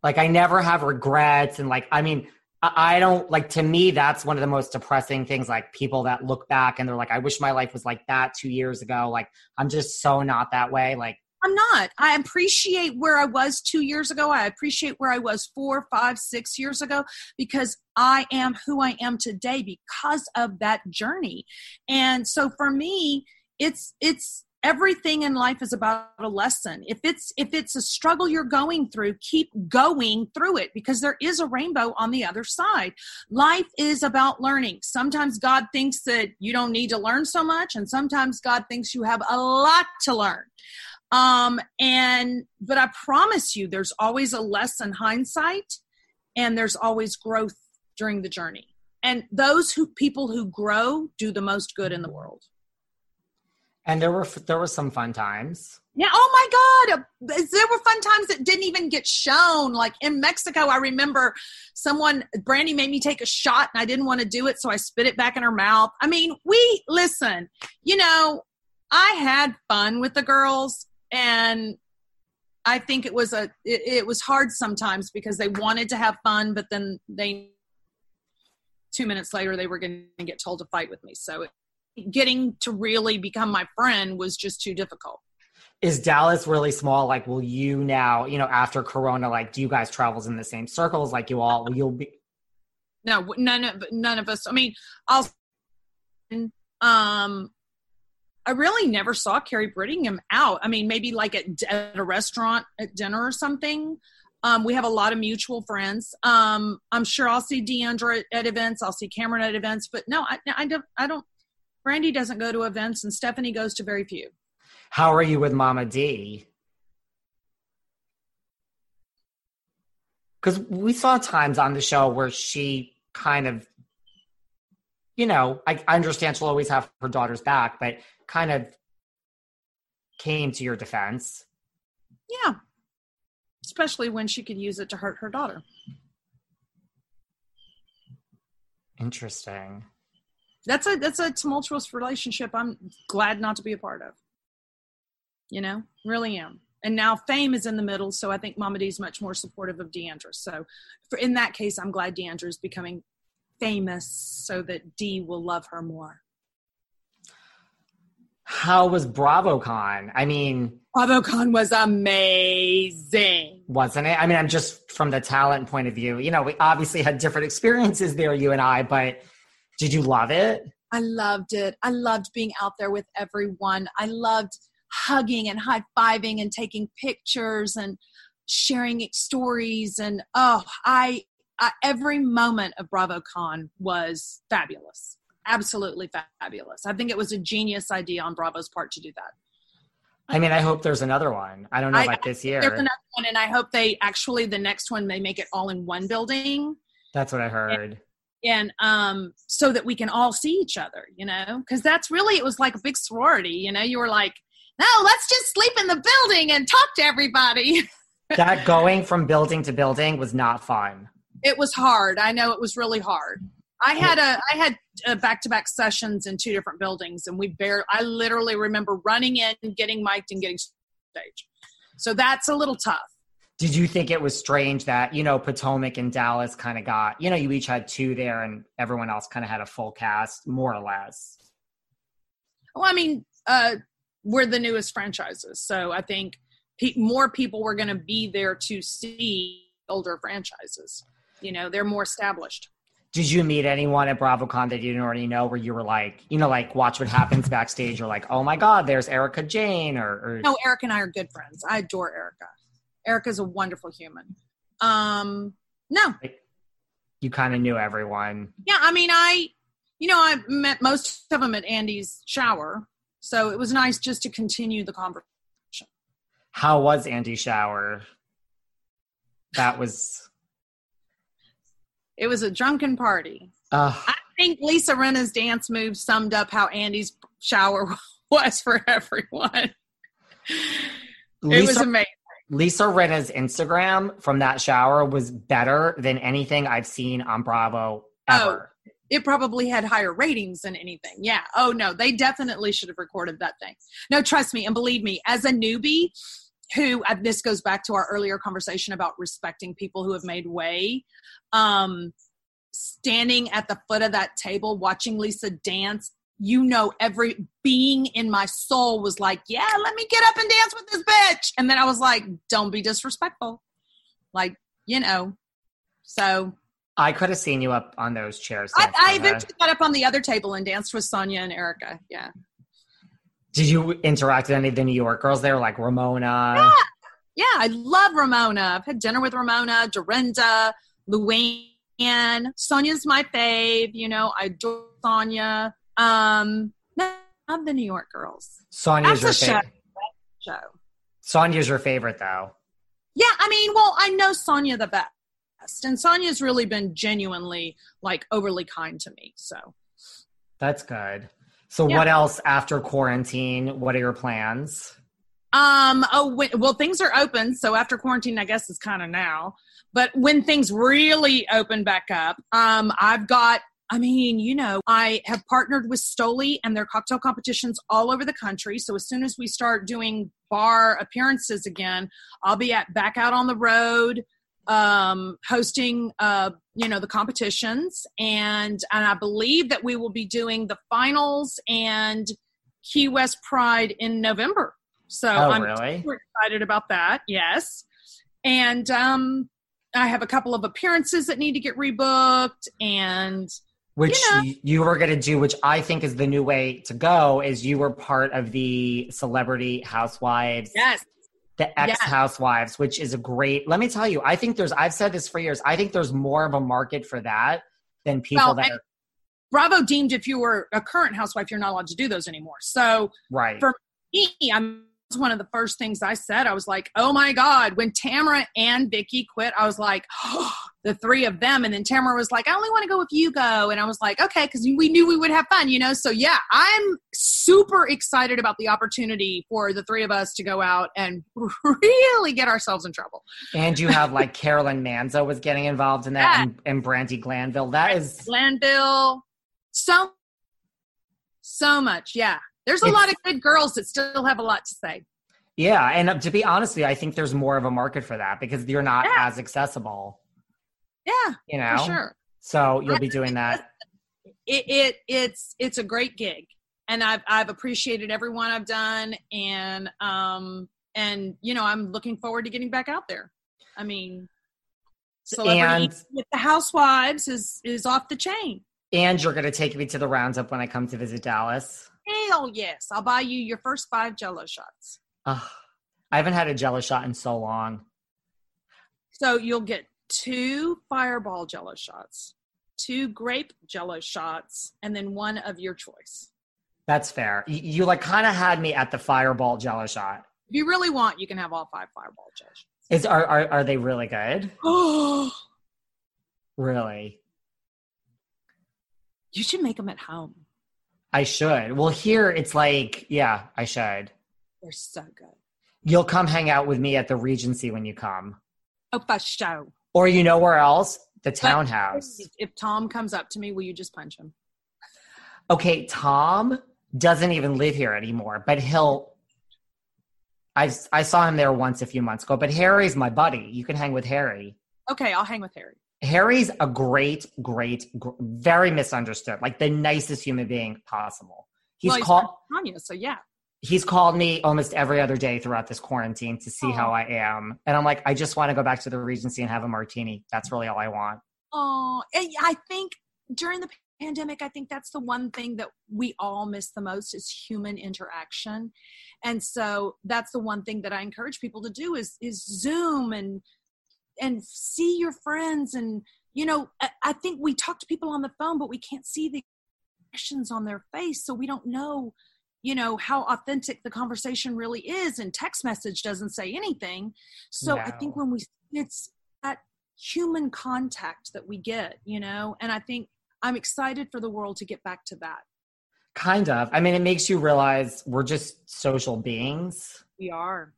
like I never have regrets and like I mean I don't like to me that's one of the most depressing things like people that look back and they're like I wish my life was like that 2 years ago like I'm just so not that way like I'm not. I appreciate where I was two years ago. I appreciate where I was four, five, six years ago because I am who I am today because of that journey. And so for me, it's it's everything in life is about a lesson if it's if it's a struggle you're going through keep going through it because there is a rainbow on the other side life is about learning sometimes god thinks that you don't need to learn so much and sometimes god thinks you have a lot to learn um, and but I promise you, there's always a lesson hindsight, and there's always growth during the journey. And those who people who grow do the most good in the world. And there were there were some fun times. Yeah. Oh my God. There were fun times that didn't even get shown. Like in Mexico, I remember someone, Brandi made me take a shot and I didn't want to do it. So I spit it back in her mouth. I mean, we, listen, you know, I had fun with the girls and I think it was a it, it, was hard sometimes because they wanted to have fun, but then they two minutes later they were going to get told to fight with me. So getting to really become my friend was just too difficult. Is Dallas really small? Like, will you now, you know, after Corona, like, do you guys travels in the same circles? Like, you all, you'll be? No, none of none of us. I mean, I'll um I really never saw Kary Brittingham out. I mean, maybe like at, at a restaurant at dinner or something. Um, we have a lot of mutual friends. Um, I'm sure I'll see D'Andra at, at, events. I'll see Kameron at events, but no, I, I don't. I don't. Brandi doesn't go to events, and Stephanie goes to very few. How are you with Mama D? Because we saw times on the show where she kind of, you know, I, I understand she'll always have her daughter's back, but kind of came to your defense. Yeah. Especially when she could use it to hurt her daughter. Interesting. That's a that's a tumultuous relationship I'm glad not to be a part of. You know, really am. And now Fame is in the middle, so I think Mama D is much more supportive of D'Andra. So, for, in that case, I'm glad D'Andra is becoming famous so that Dee will love her more. How was BravoCon? I mean, BravoCon was amazing. Wasn't it? I mean, I'm just from the talent point of view. You know, we obviously had different experiences there, you and I, but did you love it? I loved it. I loved being out there with everyone. I loved hugging and high fiving and taking pictures and sharing stories. And oh, I, I every moment of BravoCon was fabulous absolutely fabulous. I think it was a genius idea on Bravo's part to do that. I mean, I hope there's another one. I don't know I, about this year. There's another one, and I hope they actually the next one they make it all in one building. That's what I heard. And, and um, so that we can all see each other, you know, because that's really it was like a big sorority. You know, you were like, no, let's just sleep in the building and talk to everybody. that going from building to building was not fun. It was hard. I know it was really hard. I had a I had back to back sessions in two different buildings, and we bare I literally remember running in, getting mic'd, and getting stage. So that's a little tough. Did you think it was strange that you know Potomac and Dallas kind of got you know you each had two there, and everyone else kind of had a full cast, more or less? Well, I mean, uh, we're the newest franchises, so I think pe- more people were going to be there to see older franchises. You know, they're more established did you meet anyone at BravoCon that you didn't already know where you were like, you know, like watch what happens backstage or like, oh my God, there's Erika Jayne or, or... No, Eric and I are good friends. I adore Erika. Erika's a wonderful human. Um, no. Like, you kind of knew everyone. Yeah, I mean, I, you know, I met most of them at Andy's shower. So it was nice just to continue the conversation. How was Andy's shower? That was it was a drunken party. Uh, I think Lisa Rinna's dance move summed up how Andy's shower was for everyone. Lisa, it was amazing. Lisa Rinna's Instagram from that shower was better than anything I've seen on Bravo ever. Oh, it probably had higher ratings than anything. Yeah. Oh no, they definitely should have recorded that thing. No, trust me and believe me, as a newbie, who uh, this goes back to our earlier conversation about respecting people who have made way. Um standing at the foot of that table watching lisa dance you know every being in my soul was like yeah let me get up and dance with this bitch. And then i was like don't be disrespectful. Like you know. So i could have seen you up on those chairs I, I eventually got up on the other table and danced with sonja and erica. Yeah did you interact with any of the New York girls there, like Ramona? Yeah, yeah I love Ramona. I've had dinner with Ramona, Dorinda, Luann. Sonja's my fave. You know, I adore Sonja. Um, love the New York girls. Sonja's your favorite. Show. show. Sonja's your favorite, though. Yeah, I mean, well, I know Sonja the best, and Sonja's really been genuinely like overly kind to me. So that's good. So yeah. what else after quarantine? What are your plans? Um. Oh, well, things are open. So after quarantine, I guess is kind of now. But when things really open back up, um, I've got. I mean, you know, I have partnered with Stoli and their cocktail competitions all over the country. So as soon as we start doing bar appearances again, I'll be at back out on the road um, hosting, uh, you know, the competitions, and and I believe that we will be doing the finals and Key West Pride in November. So oh, I'm really? super excited about that. Yes, and um, I have a couple of appearances that need to get rebooked, and which you, know, you were going to do, which I think is the new way to go. Is you were part of the Celebrity Housewives yes the ex housewives, yeah. which is a great. Let me tell you, I think there's. I've said this for years. I think there's more of a market for that than people well, that. Are, Bravo deemed if you were a current housewife, you're not allowed to do those anymore. So right for me, I'm one of the first things I said. I was like, oh my God. When Tamra and Vicki quit, I was like, oh, the three of them. And then Tamra was like, I only want to go if you go. And I was like, okay, because we knew we would have fun, you know? So yeah, I'm super excited about the opportunity for the three of us to go out and really get ourselves in trouble. And you have like Caroline Manzo was getting involved in that and, and Brandi Glanville. That is Glanville. So, so much. Yeah. There's a lot of good girls that still have a lot to say. Yeah, and uh, to be honest I think there's more of a market for that because you're not Yeah. as accessible. Yeah, You know, for sure. so you'll be doing that. It, it it's it's a great gig, and I've I've appreciated everyone I've done, and um and you know I'm looking forward to getting back out there. I mean, celebrity And with the housewives is is off the chain. and you're gonna take me to the roundup when I come to visit Dallas. Hell yes, I'll buy you your first five Jello shots. Ugh, I haven't had a Jello shot in so long. So you'll get two Fireball Jello shots, two grape Jello shots, and then one of your choice. That's fair. You, you like kind of had me at the Fireball Jello shot. If you really want, you can have all five Fireball Jello shots. Is are are, are they really good? Oh, Really? you should make them at home. I should. Well, here it's like, yeah, I should. They're so good. You'll come hang out with me at the Regency when you come. Oh, for show. Or you know where else? The townhouse. If Tom comes up to me, will you just punch him? Okay, Tom doesn't even live here anymore, but he'll. I, I saw him there once a few months ago, but Harry's my buddy. You can hang with Harry. Okay, I'll hang with Harry. Harry's a great, great, gr- very misunderstood, like the nicest human being possible. He's well, he's called. Tanya, so yeah. he's called me almost every other day throughout this quarantine to see how I am. And I'm like, I just want to go back to the Regency and have a martini. That's really all I want. Oh, I think during the pandemic, I think that's the one thing that we all miss the most is human interaction. And so that's the one thing that I encourage people to do is is Zoom and and see your friends and you know I, I think we talk to people on the phone but we can't see the expressions on their face so we don't know you know how authentic the conversation really is and text message doesn't say anything so i think when we it's that human contact that we get you know and i think i'm excited for the world to get back to that Kind of. I mean, it makes you realize we're just social beings. we are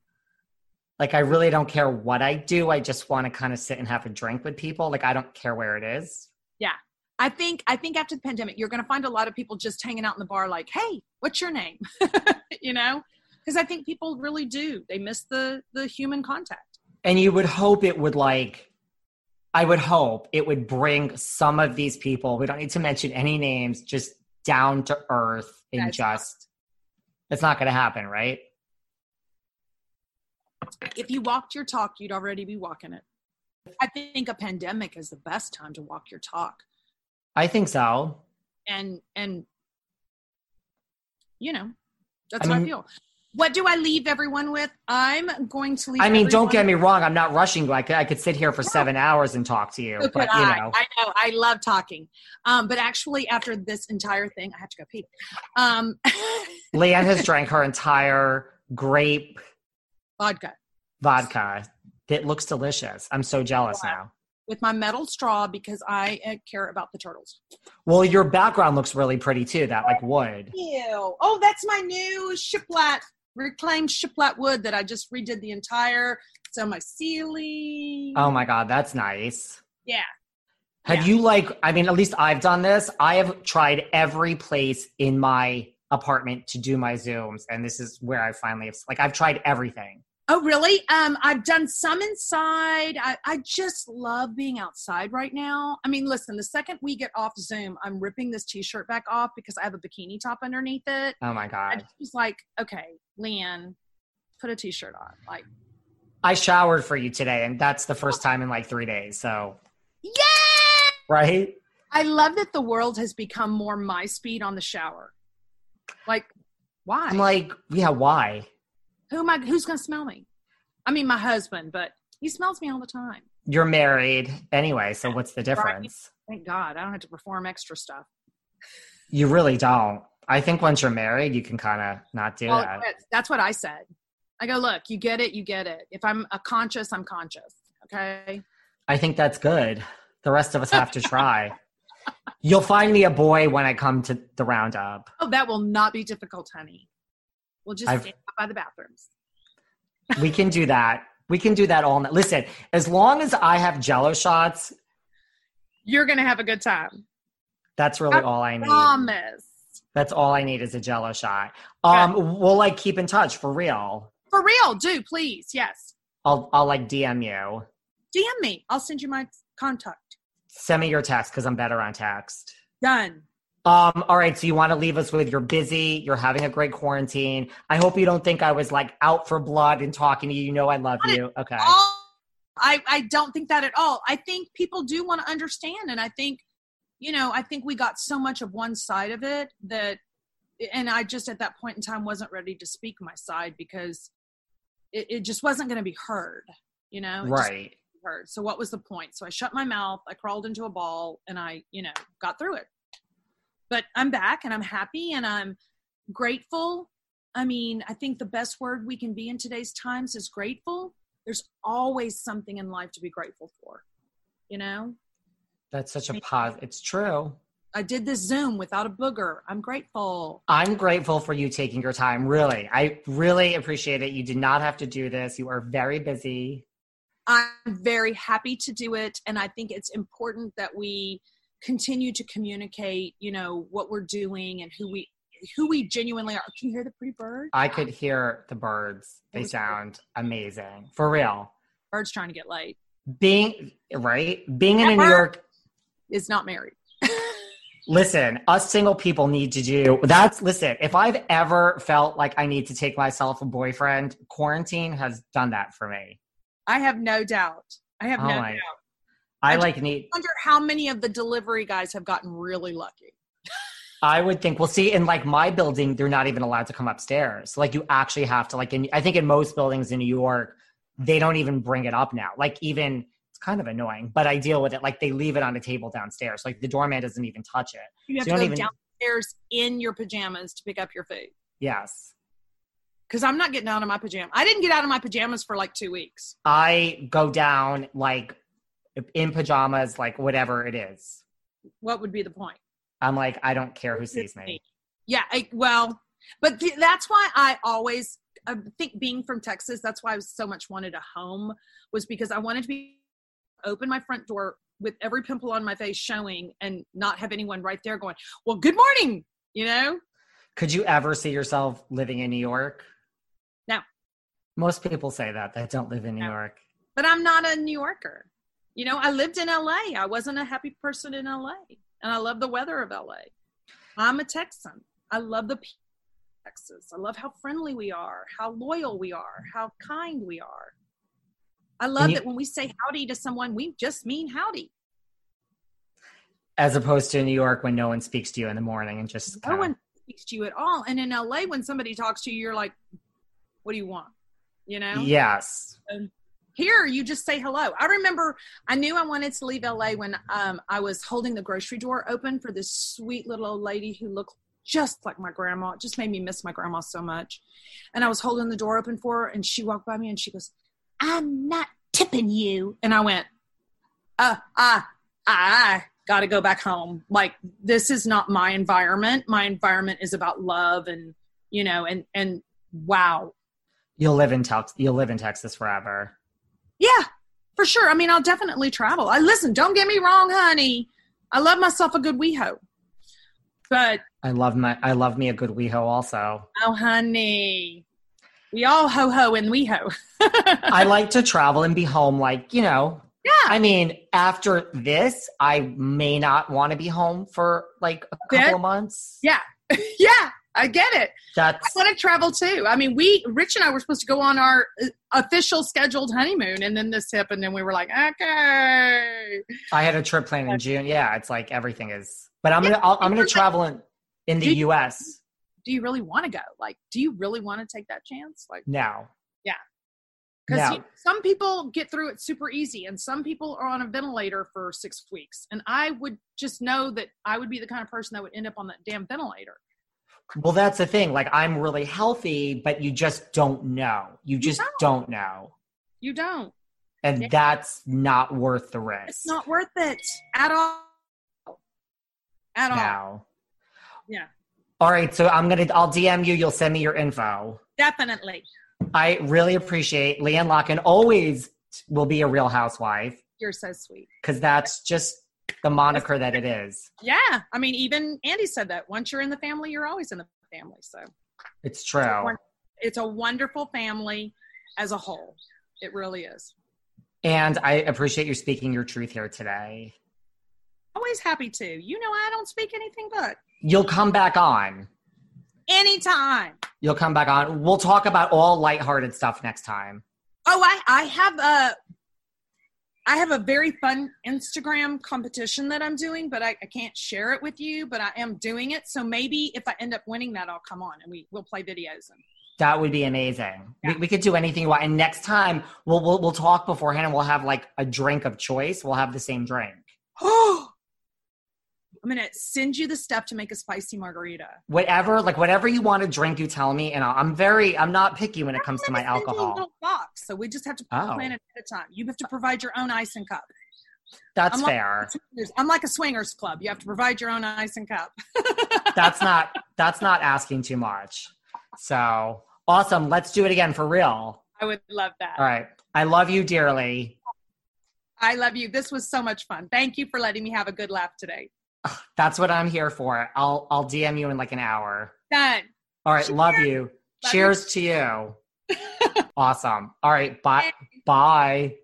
Like, I really don't care what I do. I just want to kind of sit and have a drink with people. Like, I don't care where it is. Yeah. I think i think after the pandemic you're going to find a lot of people just hanging out in the bar like hey what's your name you know because i think people really do they miss the the human contact And you would hope it would, like, I would hope it would bring some of these people, we don't need to mention any names, just down to earth and That's just, it's not going to happen, right? If you walked your talk you'd already be walking it i think a pandemic is the best time to walk your talk I think so. and and you know that's I how i feel what do i leave everyone with i'm going to leave I mean, don't get me wrong. I'm not rushing Like I could, sit here for seven hours and talk to you, So but you I. know, I know. I love talking. Um, but actually, after this entire thing, I have to go pee. Um, LeeAnne has drank her entire grape vodka vodka. It looks delicious. I'm so jealous Wow. now. with my metal straw because I uh, care about the turtles. Well, your background looks really pretty too. That like wood. Ew. Oh, that's my new shiplap, reclaimed shiplap wood that I just redid the entire. So my ceiling. Oh my god, that's nice. Yeah. Have Yeah. you like? I mean, at least I've done this. I have tried every place in my apartment to do my zooms, and this is where I finally have. Like, I've tried everything. Oh, really? Um, I've done some inside. I, I just love being outside right now. I mean, listen, the second we get off Zoom, I'm ripping this t-shirt back off because I have a bikini top underneath it. Oh my god. just was like, okay, LeeAnne, put a t-shirt on. Like, I showered for you today, and that's the first time in like three days. So, yeah! right? I love that the world has become more my speed on the shower. Like, why? I'm like, yeah, why? Who am I? Who's gonna smell me? I mean, my husband, but he smells me all the time. You're married anyway, so what's the difference? Thank God, I don't have to perform extra stuff. You really don't. I think once you're married, you can kind of not do Well, that. that's what I said. I go, look, you get it, you get it. If I'm a conscious, I'm conscious. Okay. I think that's good. The rest of us have to try. You'll find me a boy when I come to the roundup. Oh, that will not be difficult, honey. We'll just I've- stand by the bathrooms. We can do that. We can do that all night. Listen, as long as I have jello shots, You're gonna have a good time. that's really I all I need. Promise. That's all I need is a jello shot. Um, we'll like keep in touch for real. For real, do please. Yes. I'll I'll like DM you. DM me. I'll send you my contact. Send me your text because I'm better on text. Done. Um, all right, so you want to leave us with you're busy, you're having a great quarantine. I hope you don't think I was like out for blood and talking to you. You know I love Not you. Okay. I, I don't think that at all. I think people do want to understand. And I think, you know, I think we got so much of one side of it that, and I just at that point in time wasn't ready to speak my side because it, it just wasn't going to be heard, you know? It right. Heard. So what was the point? So I shut my mouth, I crawled into a ball and I, you know, got through it. But I'm back and I'm happy and I'm grateful. I mean, I think the best word we can be in today's times is grateful. There's always something in life to be grateful for, you know? That's such a pause. It's true. I did this Zoom without a booger. I'm grateful. I'm grateful for you taking your time. Really. I really appreciate it. You did not have to do this. You are very busy. I'm very happy to do it. And I think it's important that we continue to communicate, you know, what we're doing and who we who we genuinely are. Can you hear the pretty bird? I could hear the birds. They sound amazing. For real. Bird's trying to get laid. Being right? Being in That New York, Is not married. listen, us single people need to do that's listen, if I've ever felt like I need to take myself a boyfriend, quarantine has done that for me. I have no doubt. I have Oh no doubt. I I like need wonder how many of the delivery guys have gotten really lucky. I would think, well, see, in like my building, they're not even allowed to come upstairs. Like you actually have to, like, in, I think in most buildings in New York, they don't even bring it up now. Like even it's kind of annoying, but I deal with it. Like they leave it on a table downstairs. Like the doorman doesn't even touch it. You have So you to don't go even- downstairs in your pajamas to pick up your food. Yes, Because I'm not getting out of my pajamas. I didn't get out of my pajamas for like two weeks. I go down like in pajamas, like whatever it is. What would be the point? I'm like, I don't care who sees me. Yeah, I, well, but th- that's why I always I think being from Texas, that's why I so much wanted a home was because I wanted to be open my front door with every pimple on my face showing and not have anyone right there going, "Well, good morning," you know? Could you ever see yourself living in New York? No. Most people say that that don't live in New No. York. But I'm not a New Yorker. You know, I lived in LA. I wasn't a happy person in LA. And I love the weather of LA. I'm a Texan. I love the people Texas. I love how friendly we are, how loyal we are, how kind we are. I love you- that when we say howdy to someone, we just mean howdy. As opposed to New York when no one speaks to you in the morning and just No kinda- one speaks to you at all. And in LA, when somebody talks to you, you're like, what do you want? You know? Yes. Here you just say hello. I remember i knew i wanted to leave la when um, i was holding the grocery door open for this sweet little old lady who looked just like my grandma. It just made me miss my grandma so much. And i was holding the door open for her and she walked by me and she goes i'm not tipping you. And i went uh ah i gotta go back home. Like this is not my environment. My environment is about love and you know and and wow. You'll live in Tex- you'll live in Texas forever. Yeah, for sure. I mean, I'll definitely travel. I listen. Don't get me wrong, honey. I love myself a good WeHo, but I love my I love me a good WeHo also. oh, honey, we all ho ho and WeHo. I like to travel and be home like, you know. Yeah. I mean, after this, I may not want to be home for like a Bit? couple of months. Yeah. yeah, I get it. I want to travel too. I mean, we Rich and I were supposed to go on our uh, official scheduled honeymoon, and then this happened, and we were like, okay. I had a trip planned in June. Yeah, it's like everything is. But I'm gonna I'll, I'm gonna travel in in the Do you- U.S. Do you really want to go? Like, do you really want to take that chance? Like, now. Yeah. Because No. some people get through it super easy, and some people are on a ventilator for six weeks. And I would just know that I would be the kind of person that would end up on that damn ventilator. Well, that's the thing. Like I'm really healthy, but you just don't know. You just don't. don't know, You don't. and Yeah. that's not worth the risk. It's not worth it at all. At all. Yeah. All right, so I'm gonna I'll DM you. You'll send me your info. Definitely. I really appreciate LeeAnne Locken. Always will be a real housewife You're so sweet. because that's just the moniker that it is. Yeah. I mean, even Andy said that once you're in the family, you're always in the family. So It's true. it's a wonderful family as a whole. It really is. And I appreciate you speaking your truth here today. Always happy to. You know, I don't speak anything but. You'll come back on. Anytime. You'll come back on. We'll talk about all lighthearted stuff next time. Oh, I, I have a I have a very fun Instagram competition that I'm doing, but I, I, can't share it with you. But I am doing it, so maybe if I end up winning that, I'll come on and we will play videos. And that would be amazing. Yeah. We, we, could do anything you want. And next time we'll, we'll we'll talk beforehand, and we'll have like a drink of choice. We'll have the same drink. Oh, I'm gonna send you the stuff to make a spicy margarita. Whatever, like whatever you want to drink, you tell me, and i am very, I'm not picky when it comes to my alcohol. box, so we just have to oh. plan it at a time. You have to provide your own ice and cup. That's I'm fair. Like, I'm like a swingers club. You have to provide your own ice and cup. that's not that's not asking too much. So awesome. Let's do it again for real. I would love that. All right. I love you dearly. I love you. This was so much fun. Thank you for letting me have a good laugh today. That's what I'm here for. I'll I'll DM you in like an hour. Done. All right, Cheers. love you. Love Cheers you. to you. awesome. All right, bye. Bye.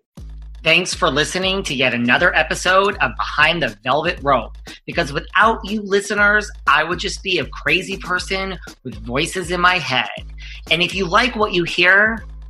Thanks for listening to yet another episode of Behind the Velvet Rope. Because without you listeners, I would just be a crazy person with voices in my head. And if you like what you hear,